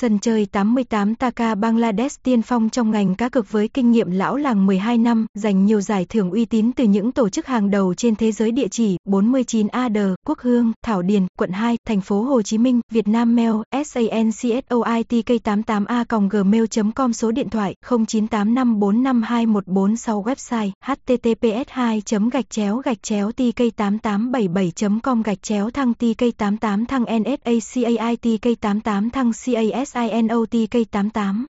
Sân chơi 88 Taka Bangladesh tiên phong trong ngành cá cược với kinh nghiệm lão làng 12 năm, giành nhiều giải thưởng uy tín từ những tổ chức hàng đầu trên thế giới địa chỉ 49 AD, Quốc Hương, Thảo Điền, quận 2, thành phố Hồ Chí Minh, Việt Nam Mail, sancsoitk88a.gmail.com số điện thoại 0985452146 website https 2 gạch chéo gạch chéo tk8877 com gạch chéo thăng tk88 thăng nsacait tk88 thăng cas SINOTK88